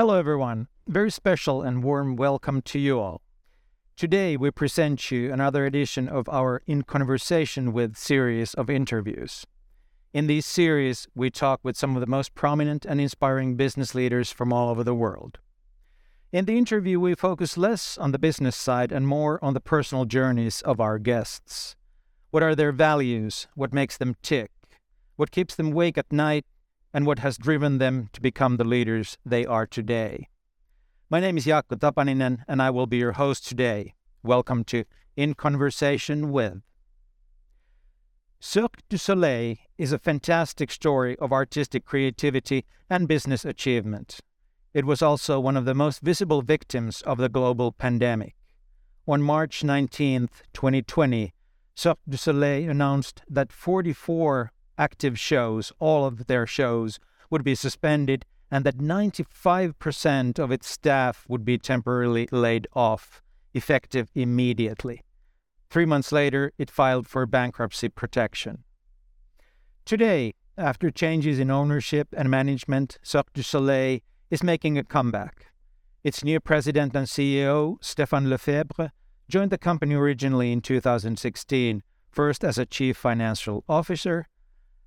Hello, everyone. Very special and warm welcome to you all. Today, we present you another edition of our In Conversation with series of interviews. In these series, we talk with some of the most prominent and inspiring business leaders from all over the world. In the interview, we focus less on the business side and more on the personal journeys of our guests. What are their values? What makes them tick? What keeps them awake at night? And what has driven them to become the leaders they are today? My name is Jaakko Tapaninen, and I will be your host today. Welcome to In Conversation with. Cirque du Soleil is a fantastic story of artistic creativity and business achievement. It was also one of the most visible victims of the global pandemic. On March 19, 2020, Cirque du Soleil announced that 44 active shows, all of their shows, would be suspended and that 95% of its staff would be temporarily laid off, effective immediately. Three months later, it filed for bankruptcy protection. Today, after changes in ownership and management, Cirque du Soleil is making a comeback. Its new president and CEO, Stéphane Lefebvre, joined the company originally in 2016, first as a chief financial officer,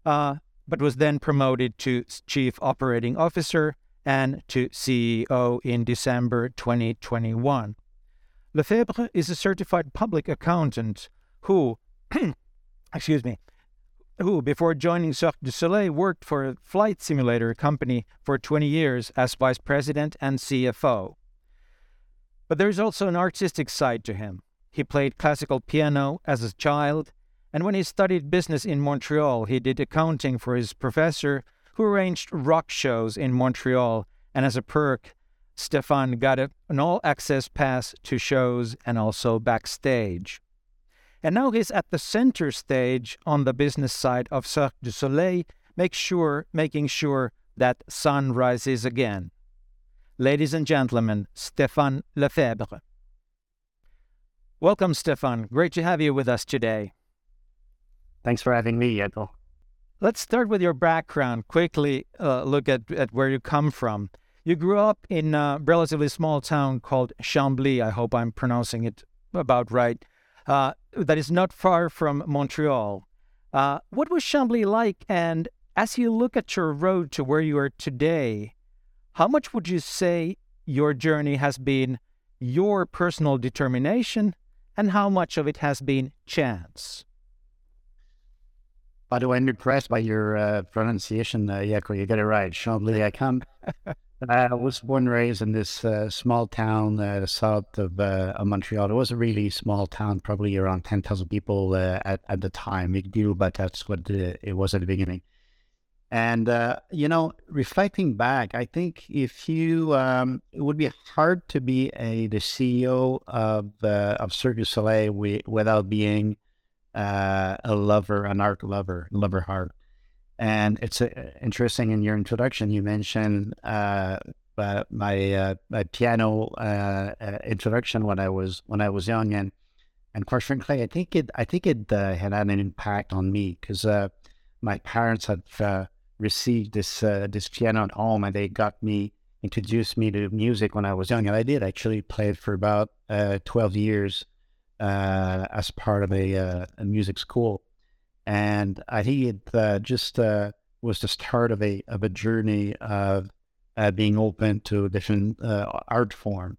uh, but was then promoted to chief operating officer and to CEO in December 2021. Lefebvre is a certified public accountant who, excuse me, who, before joining Cirque du Soleil, worked for a flight simulator company for 20 years as vice president and CFO. But there is also an artistic side to him. He played classical piano as a child, and when he studied business in Montreal, he did accounting for his professor, who arranged rock shows in Montreal, and as a perk, Stéphane got an all access pass to shows and also backstage. And now he's at the center stage on the business side of Cirque du Soleil, make sure, making sure that sun rises again. Ladies and gentlemen, Stéphane Lefebvre. Welcome, Stéphane. Great to have you with us today. Thanks for having me, Jaakko. Let's start with your background. Quickly uh, look at, at where you come from. You grew up in a relatively small town called Chambly. I hope I'm pronouncing it about right. Uh, that is not far from Montreal. Uh, what was Chambly like? And as you look at your road to where you are today, how much would you say your journey has been your personal determination and how much of it has been chance? By the way, I'm impressed by your uh, pronunciation, uh, Jaakko. You got it right. Chambly. I come. I was born and raised in this uh, small town uh, south of, uh, of, Montreal. It was a really small town, probably around 10,000 people uh, at, at the time. It grew, but that's what it was at the beginning. And, uh, you know, reflecting back, I think if you, um, it would be hard to be a the CEO of, of Cirque du Soleil we, without being a lover, an art lover, lover heart. And it's uh, interesting in your introduction, you mentioned uh, uh, my uh, my piano uh, uh, introduction when I was when I was young, and and quite frankly, I think it I think it had had an impact on me because my parents had received this this piano at home, and they got me introduced me to music when I was young, and I did actually play it for about twelve years as part of a, a music school and I think it uh, just uh, was the start of a of a journey of uh, being open to different uh, art form.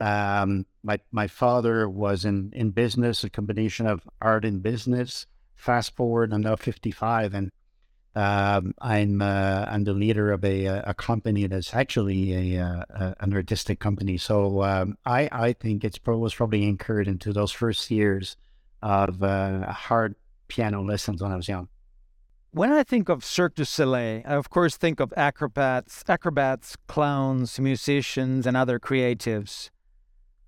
Um, my my father was in in business, a combination of art and business. Fast forward, I'm now 55, and um, I'm uh, I'm the leader of a a company that's actually a, uh, a an artistic company. So um, I I think it's was probably incurred into those first years of hard piano lessons when I was young. When I think of Cirque du Soleil, I of course think of acrobats, acrobats, clowns, musicians, and other creatives.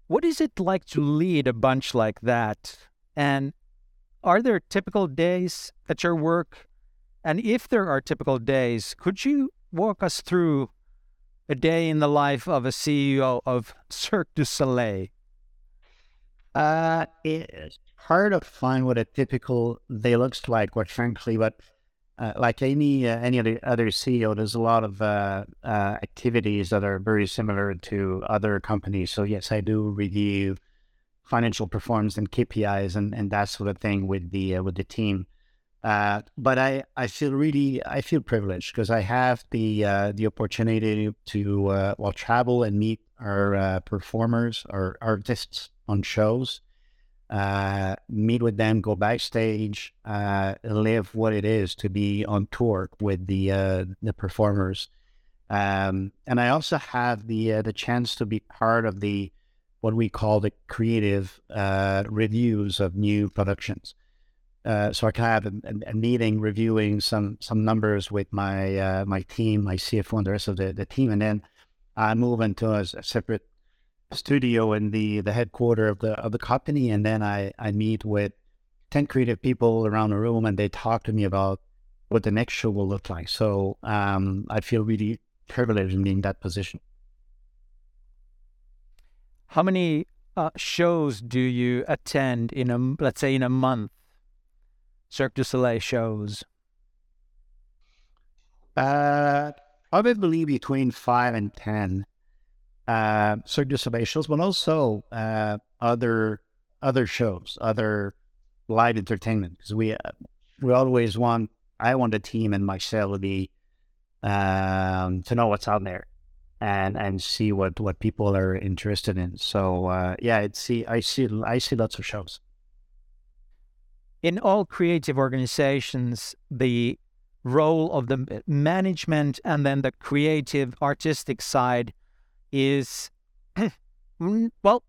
What is it like to lead a bunch like that? And are there typical days at your work? And if there are typical days, could you walk us through a day in the life of a CEO of Cirque du Soleil? Uh, it, hard to find what a typical day looks like, quite frankly. But uh, like any uh, any other other CEO, there's a lot of uh, uh, activities that are very similar to other companies. So yes, I do review financial performance and KPIs and, and that sort of thing with the uh, with the team. Uh, but I, I feel really I feel privileged because I have the uh, the opportunity to uh, well travel and meet our uh, performers our artists on shows, uh, meet with them, go backstage, uh, live what it is to be on tour with the the performers, um, and I also have the the chance to be part of the what we call the creative reviews of new productions. Uh, so I can have a, a, meeting reviewing some some numbers with my uh, my team, my CFO, and the rest of the, the team, and then I move into a, a, separate studio in the the headquarter of the of the company, and then I I meet with ten creative people around the room, and they talk to me about what the next show will look like. So um, I feel really privileged in being in that position. How many uh, shows do you attend in a let's say in a month? Cirque du Soleil shows? Uh, probably between five and ten uh, Cirque du Soleil shows, but also uh, other other shows, other live entertainment. Because we uh, we always want, I want the team and myself to be um, to know what's out there and and see what what people are interested in. So uh, yeah, it's see I see I see lots of shows in all creative organizations, the role of the management and then the creative artistic side is, mm, well,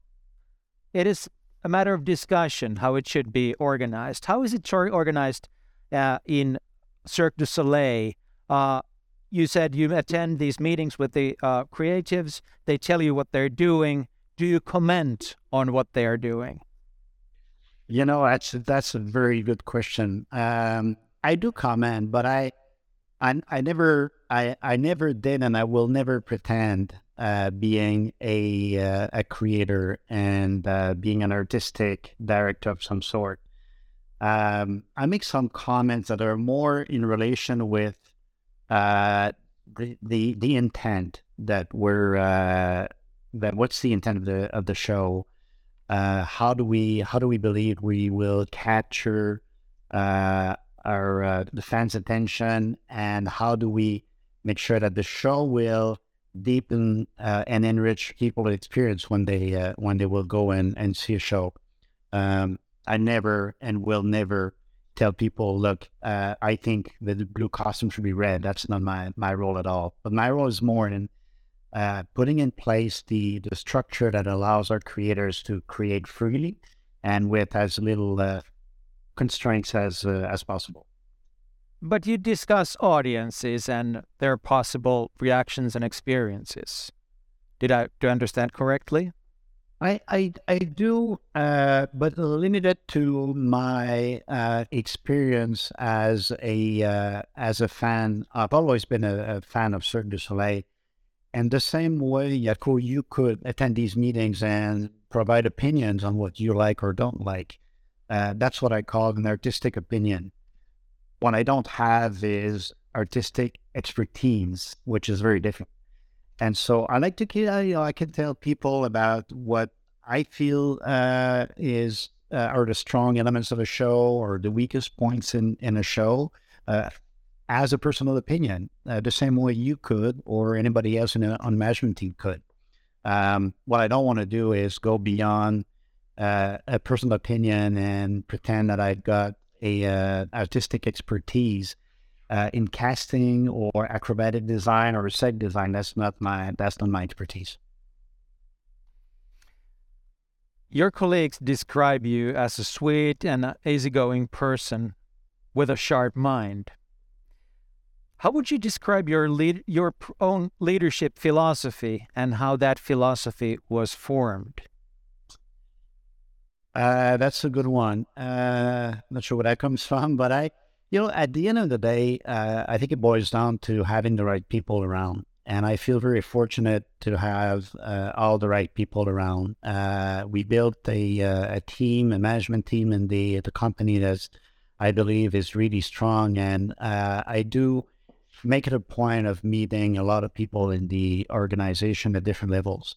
it is a matter of discussion how it should be organized. How is it organized uh, in Cirque du Soleil? Uh, you said you attend these meetings with the uh, creatives, they tell you what they're doing. Do you comment on what they are doing? You know, that's that's a very good question. Um, I do comment, but I, I, I never, I, I never did, and I will never pretend uh, being a uh, a creator and uh, being an artistic director of some sort. Um, I make some comments that are more in relation with uh, the, the the intent that we're uh, that what's the intent of the of the show uh, how do we how do we believe we will capture uh, our uh, the fans' attention, and how do we make sure that the show will deepen uh, and enrich people's experience when they uh, when they will go in and see a show. Um, I never and will never tell people, look, uh, I think that the blue costume should be red. That's not my my role at all. But my role is more in uh, putting in place the, the structure that allows our creators to create freely and with as little uh, constraints as uh, as possible. But you discuss audiences and their possible reactions and experiences. Did I do I understand correctly? I I, I do, uh, but limited to my uh, experience as a uh, as a fan. I've always been a, a fan of Cirque du Soleil and the same way, Jaakko, you could attend these meetings and provide opinions on what you like or don't like. Uh, that's what I call an artistic opinion. What I don't have is artistic expertise, which is very different. And so I like to, you know, I can tell people about what I feel uh, is uh, are the strong elements of a show or the weakest points in in a show. As a personal opinion, uh, the same way you could or anybody else in a, on management team could. Um, what I don't want to do is go beyond uh, a personal opinion and pretend that I've got a uh, artistic expertise uh, in casting or acrobatic design or set design. That's not my that's not my expertise. Your colleagues describe you as a sweet and easygoing person with a sharp mind. How would you describe your lead, your own leadership philosophy and how that philosophy was formed? Uh, that's a good one. Uh, not sure where that comes from, but I, you know, at the end of the day, uh, I think it boils down to having the right people around. And I feel very fortunate to have uh, all the right people around. Uh, we built a, uh, a team, a management team in the the company that's I believe is really strong. And I do make it a point of meeting a lot of people in the organization at different levels.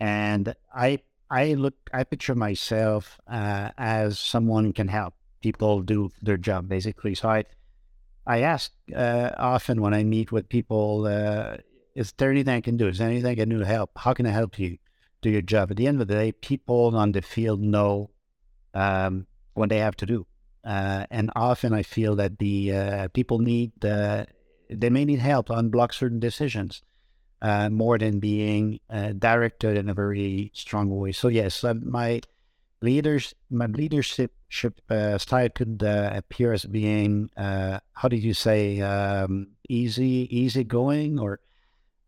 And I I look I picture myself uh, as someone can help people do their job basically. So I I ask uh, often when I meet with people, uh, is there anything I can do? Is there anything I can do to help? How can I help you do your job? At the end of the day, people on the field know um, what they have to do. Uh, and often I feel that the uh, people need, uh, they may need help to unblock certain decisions uh, more than being directed in a very strong way. So, yes, my leaders, my leadership uh, style could uh, appear as being, uh, how did you say, um, easy, easygoing, or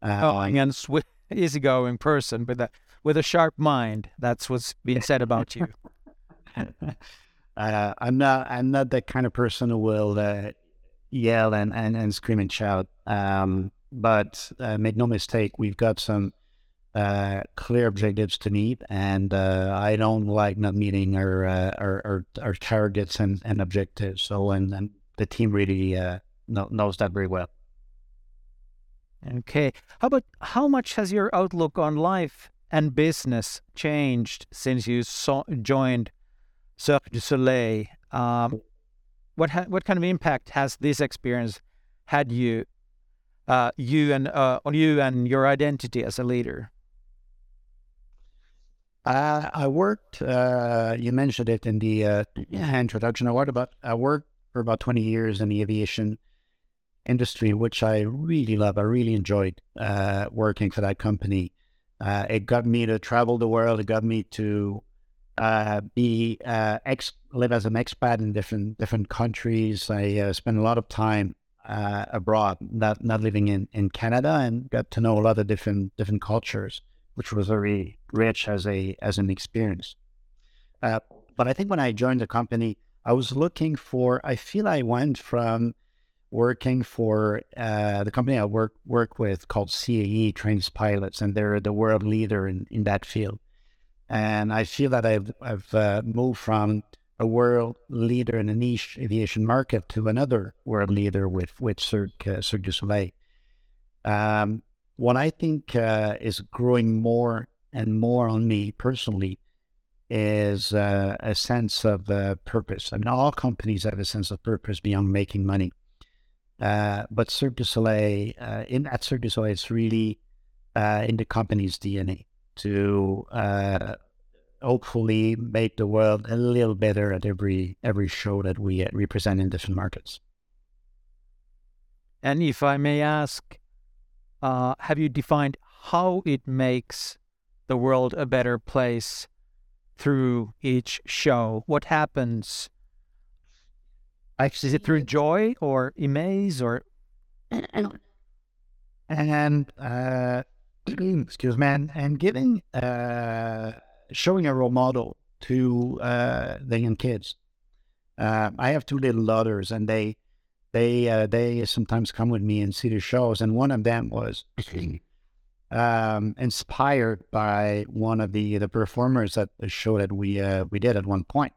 uh, oh, and sw- easygoing person with a with a sharp mind. That's what's being said about you. uh, I'm not. I'm not the kind of person who will uh, yell and, and, and scream and shout. Um, but uh, make no mistake, we've got some uh, clear objectives to meet, and uh, I don't like not meeting our uh, our, our, our, targets and, and objectives. So, and, and the team really uh, knows that very well. Okay, how about how much has your outlook on life and business changed since you saw, joined Cirque du Soleil? Um, what ha- what kind of impact has this experience had you, uh, you and uh, on you and your identity as a leader? I worked. Uh, you mentioned it in the uh, introduction. I worked about. I worked for about twenty years in the aviation industry, which I really love. I really enjoyed uh, working for that company. It got me to travel the world. It got me to uh, be ex live as an expat in different different countries. I spent a lot of time abroad, not not living in in Canada, and got to know a lot of different different cultures which was very rich as a as an experience. Uh, but I think when I joined the company, I was looking for. I feel I went from working for uh, the company I work work with called CAE Trains Pilots, and they're the world leader in, in that field. And I feel that I've I've uh, moved from a world leader in a niche aviation market to another world leader with with Cirque, uh, Cirque du Soleil. Um, what I think uh, is growing more and more on me personally is uh, a sense of uh, purpose. I mean, all companies have a sense of purpose beyond making money. Uh, but Cirque du Soleil, uh, in at Cirque du Soleil, it's really uh, in the company's DNA to hopefully make the world a little better at every every show that we represent in different markets. And if I may ask, uh, have you defined how it makes the world a better place through each show? What happens? Is it through joy or amaze or? And uh, excuse me, and, and giving, uh, showing a role model to uh, the young kids. Uh, I have two little daughters, and they they uh, they sometimes come with me and see the shows, and one of them was um, inspired by one of the the performers at the show that we uh, we did at one point.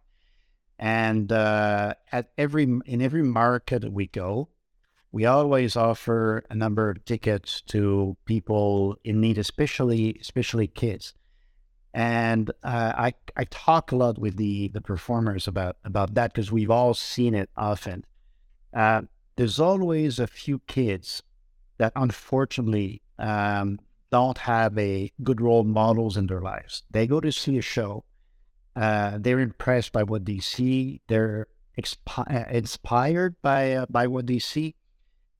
And uh, at every in every market we go, we always offer a number of tickets to people in need, especially especially kids. And uh, I I talk a lot with the the performers about about that because we've all seen it often uh, there's always a few kids that unfortunately um, don't have a good role models in their lives. They go to see a show, uh, they're impressed by what they see, they're expi- uh, inspired by uh, by what they see,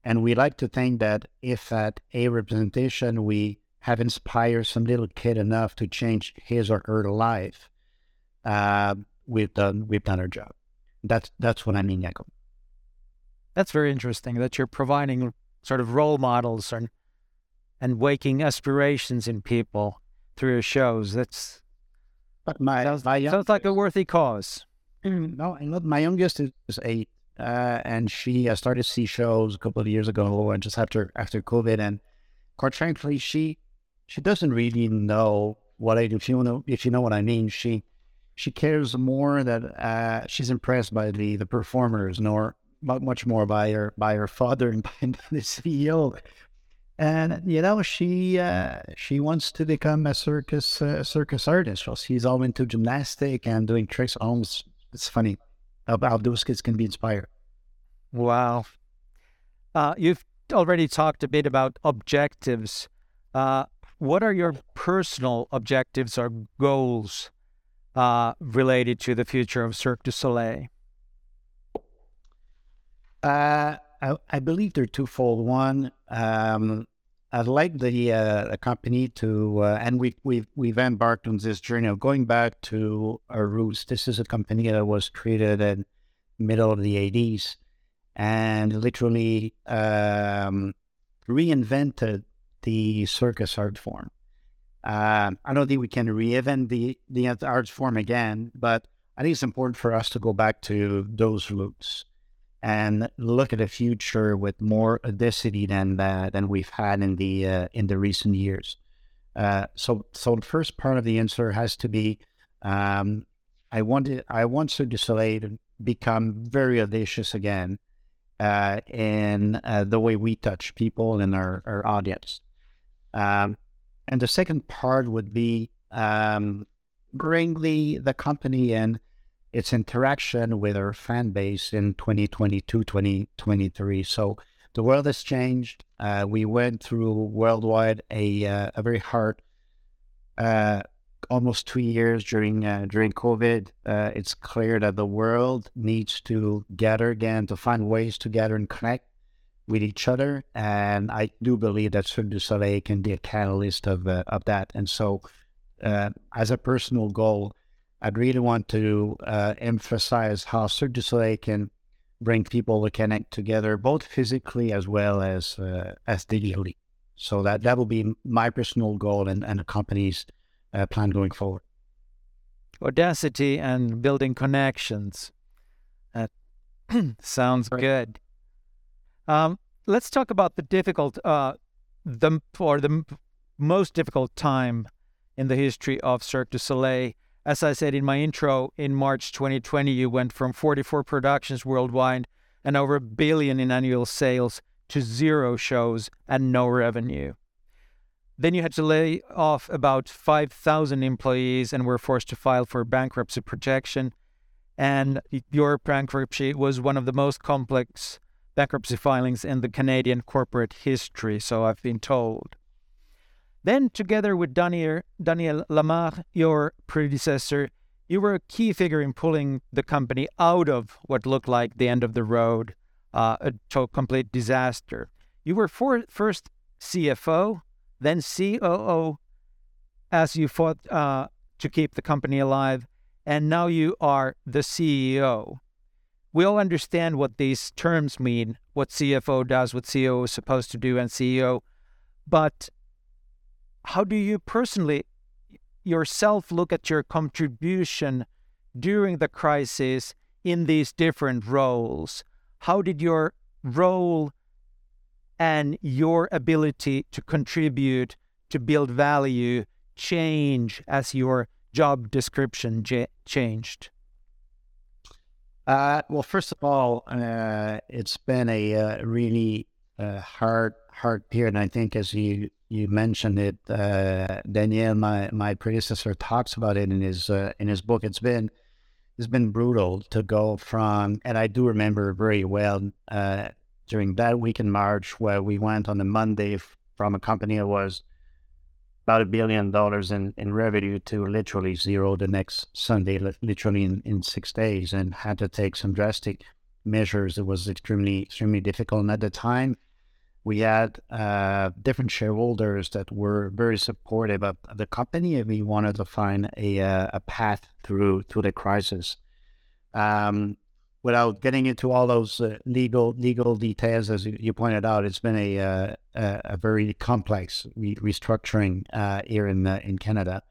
and we like to think that if at a representation we have inspired some little kid enough to change his or her life, uh, we've done we've done our job. That's that's what I mean, Jacob. That's very interesting that you're providing sort of role models and and waking aspirations in people through your shows. That's but my, sounds, my sounds like a worthy cause. No, and my youngest is, is eight, uh, and she uh, started to see shows a couple of years ago, and just after after COVID, and quite frankly, she she doesn't really know what I do. If you know if you know what I mean, she she cares more that uh, she's impressed by the the performers, nor much more by her by her father and by the CEO. And you know, she uh, she wants to become a circus uh, circus artist. So she's all into gymnastic and doing tricks. Almost, it's funny how, how those kids can be inspired. Wow. Uh, you've already talked a bit about objectives. Uh, what are your personal objectives or goals uh, related to the future of Cirque du Soleil? Uh, I, I, believe they're twofold. One, um, I'd like the, uh, company to, uh, and we, we've, we've embarked on this journey of going back to our roots. This is a company that was created in middle of the 80s and literally um, reinvented the circus art form. Uh, I don't think we can reinvent the, the art form again, but I think it's important for us to go back to those roots and look at a future with more audacity than uh, than we've had in the uh, in the recent years. Uh, so, so the first part of the answer has to be, um, I wanted I want Cirque du to become very audacious again uh, in uh, the way we touch people and our, our audience. Um, and the second part would be um, bring the, the company in its interaction with our fan base in 2022, 2023. So the world has changed. Uh, we went through worldwide a, uh, a very hard, uh, almost two years during uh, during COVID. Uh, it's clear that the world needs to gather again to find ways to gather and connect with each other. And I do believe that Cirque du Soleil can be a catalyst of uh, of that. And so, as a personal goal, I'd really want to uh, emphasize how Cirque du Soleil can bring people to connect together, both physically as well as uh, as digitally. So that that will be my personal goal and, and the company's uh, plan going forward. Audacity and building connections. That sounds right. good. Um, let's talk about the difficult, uh, the or the most difficult time in the history of Cirque du Soleil as I said in my intro, in March 2020, you went from 44 productions worldwide and over a billion in annual sales to zero shows and no revenue. Then you had to lay off about 5,000 employees and were forced to file for bankruptcy protection. And your bankruptcy was one of the most complex bankruptcy filings in the Canadian corporate history, so I've been told. Then, together with Daniel, Daniel Lamarre, your predecessor, you were a key figure in pulling the company out of what looked like the end of the road, uh, a complete disaster. You were for, first CFO, then COO, as you fought uh, to keep the company alive, and now you are the CEO. We all understand what these terms mean, what CFO does, what CEO is supposed to do, and CEO, but how do you personally yourself look at your contribution during the crisis in these different roles? How did your role and your ability to contribute to build value change as your job description changed? Uh, well, first of all, uh, it's been a uh, really uh, hard hard period. And I think, as you you mentioned it, uh, Daniel, my my predecessor, talks about it in his uh, in his book. It's been it's been brutal to go from, and I do remember very well uh, during that week in March where we went on a Monday from a company that was about a billion dollars in, in revenue to literally zero the next Sunday, literally in, in six days, and had to take some drastic measures. It was extremely, extremely difficult. And at the time, we had uh, different shareholders that were very supportive of the company, and we wanted to find a uh, a path through through the crisis. Um, without getting into all those uh, legal legal details, as you pointed out, it's been a uh, a, a, very complex re- restructuring uh, here in uh, in Canada.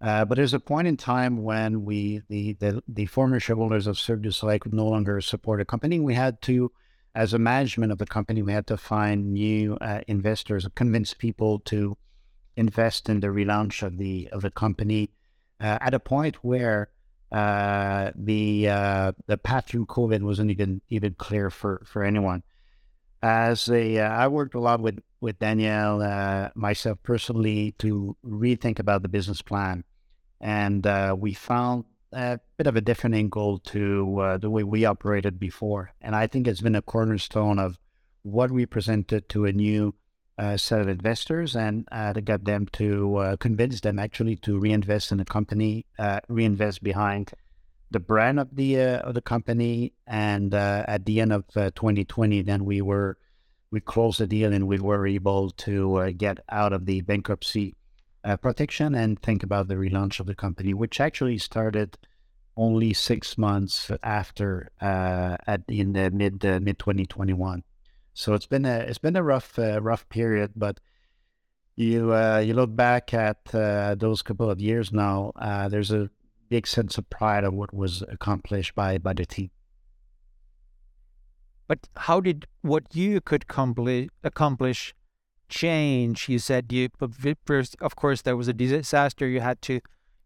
but there's a point in time when we the the, the former shareholders of Cirque du Soleil could no longer support a company. We had to as a management of the company, we had to find new uh, investors, convince people to invest in the relaunch of the of the company uh, at a point where uh, the uh, the path through COVID wasn't even even clear for for anyone. As a, uh, I worked a lot with with Daniel, uh, myself personally, to rethink about the business plan, and we found a bit of a different angle to uh, the way we operated before, and I think it's been a cornerstone of what we presented to a new uh, set of investors and uh, to get them to uh, convince them actually to reinvest in the company, uh, reinvest behind the brand of the uh, of the company. And at the end of 2020, then we were we closed the deal and we were able to get out of the bankruptcy protection and think about the relaunch of the company, which actually started only six months after at in the mid mid 2021. So it's been a it's been a rough uh, rough period, but you uh, you look back at uh, those couple of years now. Uh, there's a big sense of pride of what was accomplished by by the team. But how did what you could accomplish change? You said you first, of course, there was a disaster. You had to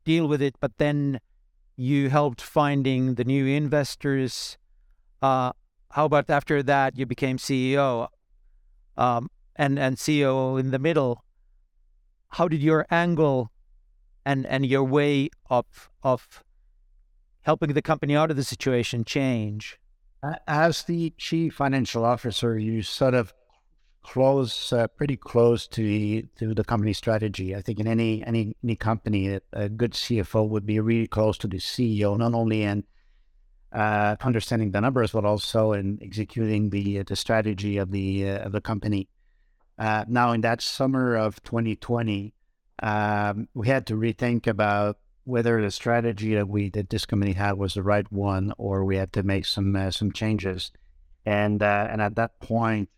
deal with it, but then you helped finding the new investors. Uh, how about after that you became CEO um, and and CEO in the middle? How did your angle and and your way of of helping the company out of the situation change? As the chief financial officer, you sort of close uh, pretty close to the to the company strategy. I think in any any any company, a, good CFO would be really close to the CEO, not only in uh, understanding the numbers, but also in executing the the strategy of the uh, of the company. Uh, now, in that summer of 2020, um, we had to rethink about whether the strategy that we that this company had was the right one, or we had to make some uh, some changes. And uh, and at that point,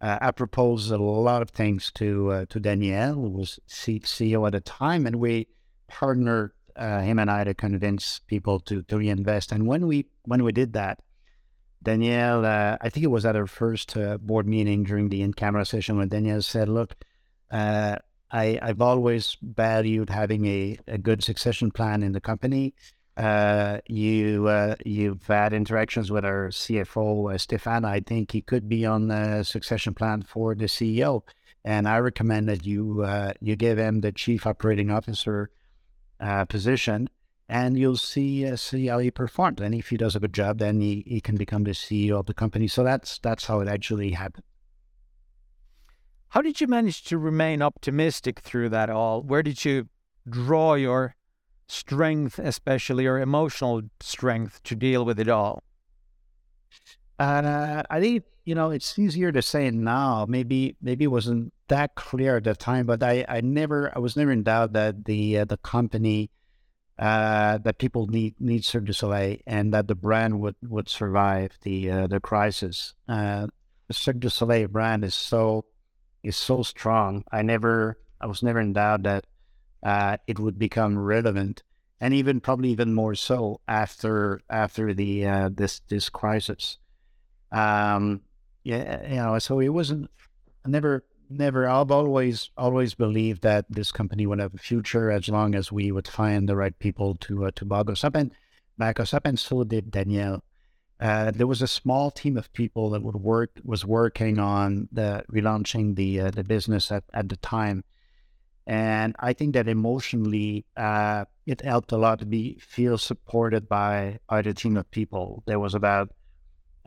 uh, I proposed a lot of things to to Daniel, who was CEO at the time, and we partnered uh, him and I to convince people to to reinvest. And when we when we did that, Daniel, uh, I think it was at our first uh, board meeting during the in-camera session when Daniel said, "Look, uh, I I've always valued having a, a good succession plan in the company." Uh, you uh, you've had interactions with our CFO uh, Stéphane. I think he could be on the succession plan for the CEO, and I recommend that you uh, you give him the chief operating officer uh, position, and you'll see see how he performs. And if he does a good job, then he, he can become the CEO of the company. So that's that's how it actually happened. How did you manage to remain optimistic through that all? Where did you draw your strength, especially or emotional strength, to deal with it all? Uh, I think you know it's easier to say now. Maybe maybe it wasn't that clear at the time, but I, I never I was never in doubt that the uh, the company uh, that people need need Cirque du Soleil and that the brand would would survive the uh, the crisis. Uh, the Cirque du Soleil brand is so is so strong. I never I was never in doubt that uh, it would become relevant, and even probably even more so after after the uh, this this crisis. Um, yeah, you know, so it wasn't. Never, never. I've always, always believed that this company would have a future as long as we would find the right people to uh, to back us up and back us up, and so did Daniel. Uh, there was a small team of people that would work was working on the relaunching the uh, the business at, at the time, and I think that emotionally uh, it helped a lot to be feel supported by by the team of people. There was about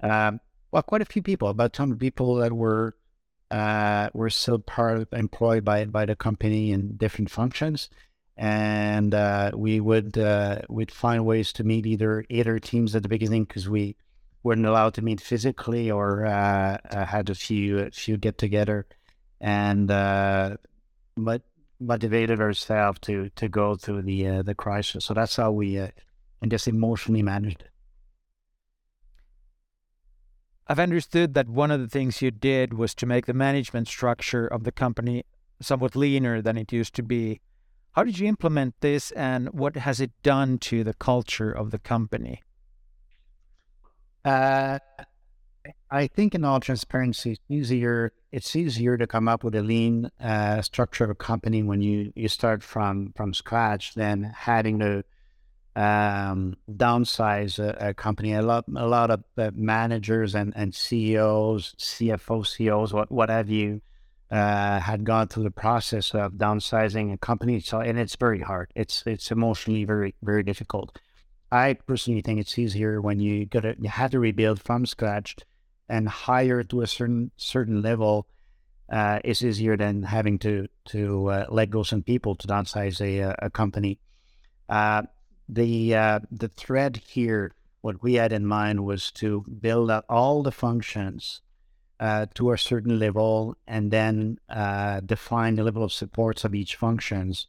um, well, quite a few people, about 200 people that were uh, were still part of, employed by by the company in different functions, and uh, we would uh, we'd find ways to meet either either teams at the beginning because we weren't allowed to meet physically or uh, uh, had a few a few get together, and uh, but motivated ourselves to to go through the the crisis. So that's how we, and just emotionally managed it. I've understood that one of the things you did was to make the management structure of the company somewhat leaner than it used to be. How did you implement this and what has it done to the culture of the company? Uh, I think in all transparency, it's easier. It's easier to come up with a lean uh, structure of a company when you, you start from from scratch than having to um, downsize a, a, company. A lot, a lot of uh, managers and, and CEOs, CFO, CEOs, what, what have you, uh, had gone through the process of downsizing a company. So, and it's very hard. It's it's emotionally very very difficult. I personally think it's easier when you got to you have to rebuild from scratch and hire to a certain certain level. Uh, it's easier than having to to uh, let go some people to downsize a a company. Uh, the uh, the thread here, what we had in mind was to build up all the functions uh, to a certain level, and then uh, define the level of supports of each functions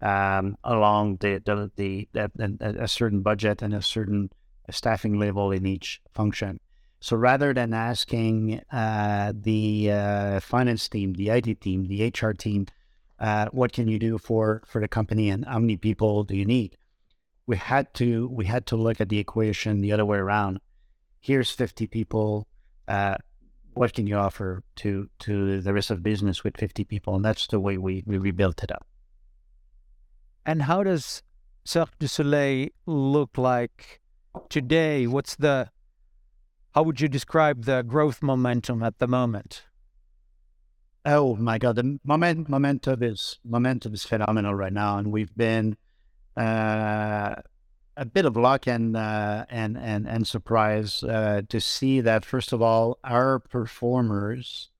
um, along the the, the, the a certain budget and a certain staffing level in each function. So rather than asking uh, the uh, finance team, the IT team, the HR team, uh, what can you do for for the company and how many people do you need? we had to we had to look at the equation the other way around. Here's 50 people. Uh, what can you offer to to the rest of business with 50 people? And that's the way we, we rebuilt it up. And how does Cirque du Soleil look like today? What's the how would you describe the growth momentum at the moment? Oh my God, the moment, momentum is momentum is phenomenal right now, and we've been uh, a bit of luck and uh, and and and surprise uh, to see that first of all our performers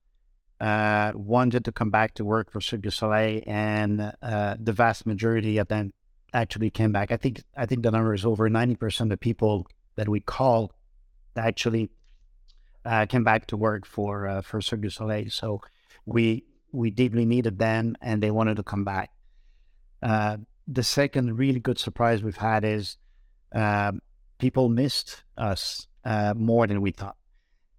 uh, wanted to come back to work for Cirque du Soleil, and uh, the vast majority of them actually came back. I think I think the number is over ninety percent of people that we called actually uh, came back to work for uh, for Cirque du Soleil. So we we deeply needed them, and they wanted to come back. Uh, the second really good surprise we've had is um, people missed us uh, more than we thought.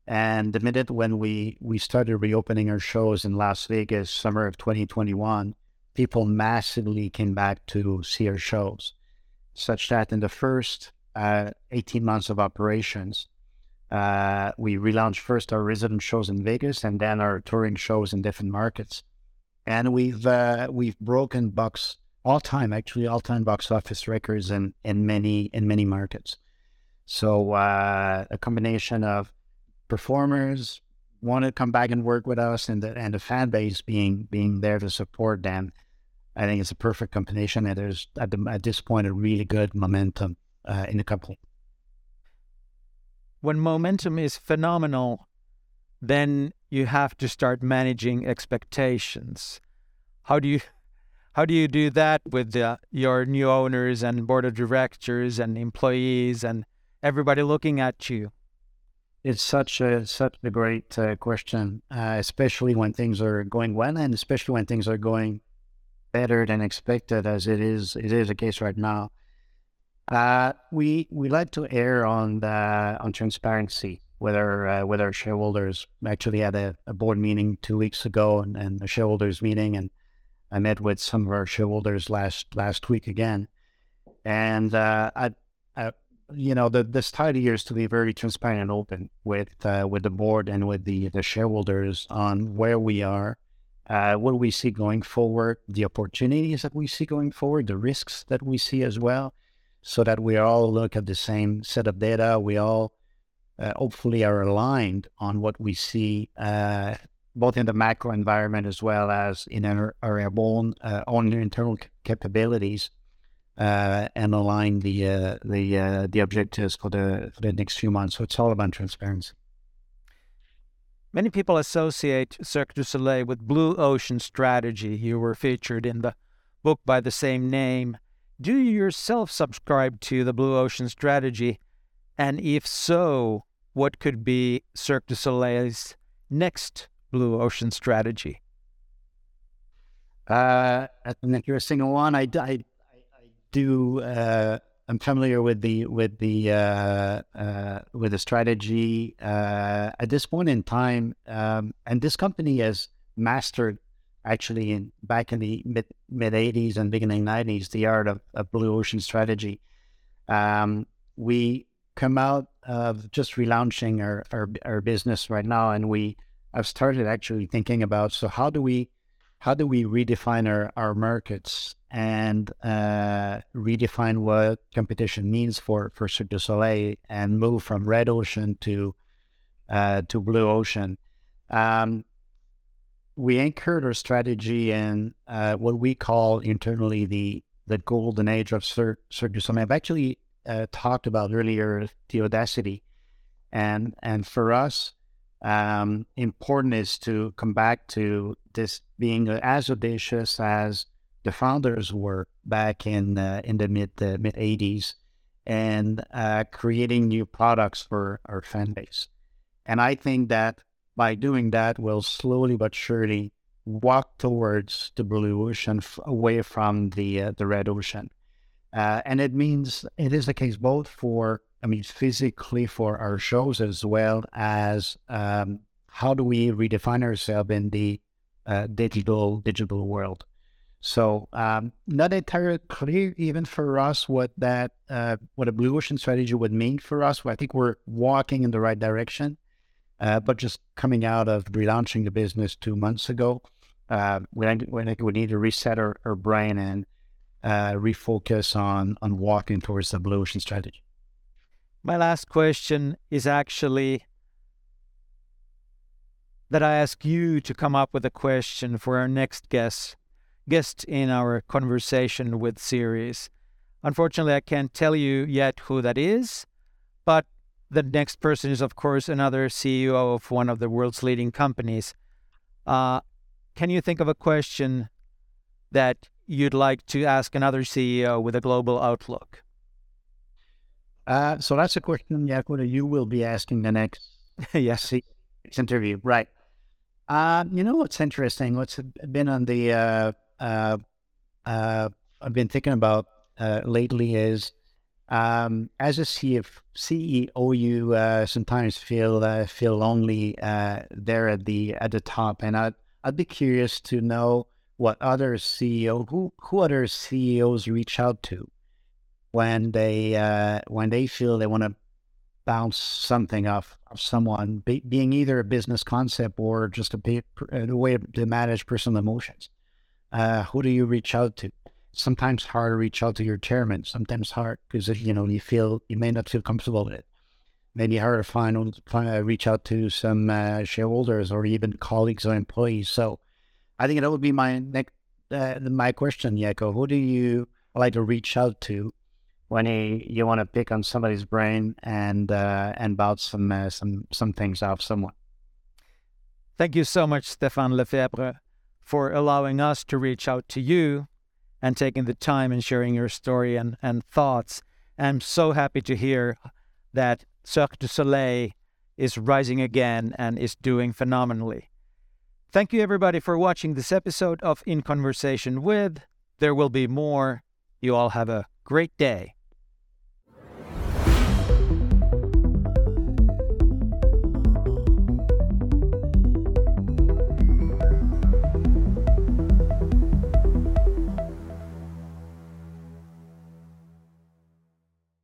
And the minute when we, we started reopening our shows in Las Vegas, summer of 2021, people massively came back to see our shows, such that in the first uh, 18 months of operations, uh, we relaunched first our resident shows in Vegas and then our touring shows in different markets. And we've uh, we've broken box all time, actually all time box office records in, in many in many markets. So uh, a combination of performers want to come back and work with us, and the and the fan base being being there to support them. I think it's a perfect combination, and there's at, the, at this point a really good momentum uh, in the company. When momentum is phenomenal, then you have to start managing expectations. How do you how do you do that with the, your new owners and board of directors and employees and everybody looking at you? It's such a such a great uh, question, uh, especially when things are going well, and especially when things are going better than expected, as it is it is the case right now. Uh, we we like to err on the on transparency our uh, with our shareholders. Actually had a, a, board meeting two weeks ago, and, and a shareholders meeting, and I met with some of our shareholders last last week again, and uh, I, I, you know, the the style here is to be very transparent and open with uh, with the board and with the the shareholders on where we are, uh, what we see going forward, the opportunities that we see going forward, the risks that we see as well, so that we all look at the same set of data. We all uh, hopefully are aligned on what we see uh, both in the macro environment as well as in our, our own, uh, own internal capabilities uh, and align the uh, the uh, the objectives for the for the next few months. So it's all about transparency. Many people associate Cirque du Soleil with Blue Ocean Strategy. You were featured in the book by the same name. Do you yourself subscribe to the Blue Ocean Strategy? And if so, what could be Cirque du Soleil's next blue ocean strategy? Uh, an interesting one. I, I, I do. Uh, I'm familiar with the with the uh, uh, with the strategy uh, at this point in time, um, and this company has mastered actually in back in the mid mid 80s and beginning 90s the art of, of blue ocean strategy. Um, we come out of just relaunching our, our, our business right now, and we I've started actually thinking about so how do we how do we redefine our, our markets and uh, redefine what competition means for, for Cirque du Soleil and move from red ocean to uh, to blue ocean. Um, we anchored our strategy in uh, what we call internally the the golden age of Cirque, Cirque du Soleil. I've actually uh, talked about earlier the audacity, and and for us, um, important is to come back to this being as audacious as the founders were back in uh, in the mid uh, mid '80s, and uh, creating new products for our fan base. And I think that by doing that, we'll slowly but surely walk towards the blue ocean, f- away from the uh, the red ocean. Uh, and it means it is the case both for, I mean, physically for our shows as well as um, how do we redefine ourselves in the uh, digital digital world. So um, not entirely clear even for us what that uh, what a blue ocean strategy would mean for us. I think we're walking in the right direction, uh, but just coming out of relaunching the business two months ago, uh, think we need to reset our, our brain and uh, refocus on on walking towards the blue ocean strategy. My last question is actually that I ask you to come up with a question for our next guest guest in our conversation with series. Unfortunately, I can't tell you yet who that is, but the next person is, of course, another CEO of one of the world's leading companies. Uh, can you think of a question that you'd like to ask another CEO with a global outlook? Uh, so that's a question, Jaakko, you will be asking the next yes. interview, right? Uh, you know what's interesting? What's been on the uh, uh, uh, I've been thinking about uh, lately is um, as a CEO, you uh, sometimes feel uh, feel lonely uh, there at the at the top, and I'd I'd be curious to know what other CEO who who other CEOs reach out to when they uh, when they feel they want to bounce something off of someone, be, being either a business concept or just a, a way to manage personal emotions uh, who do you reach out to? Sometimes hard to reach out to your chairman. Sometimes hard because you know you feel you may not feel comfortable with it. Maybe hard to find, find uh, reach out to some uh, shareholders or even colleagues or employees. So, I think that would be my next uh, my question, Jaakko. Who do you like to reach out to when he, you want to pick on somebody's brain and uh, and bounce some uh, some some things off someone? Thank you so much, Stéphane Lefebvre for allowing us to reach out to you and taking the time and sharing your story and, and thoughts. I'm so happy to hear that Cirque du Soleil is rising again and is doing phenomenally. Thank you, everybody, for watching this episode of In Conversation with. There will be more. You all have a great day.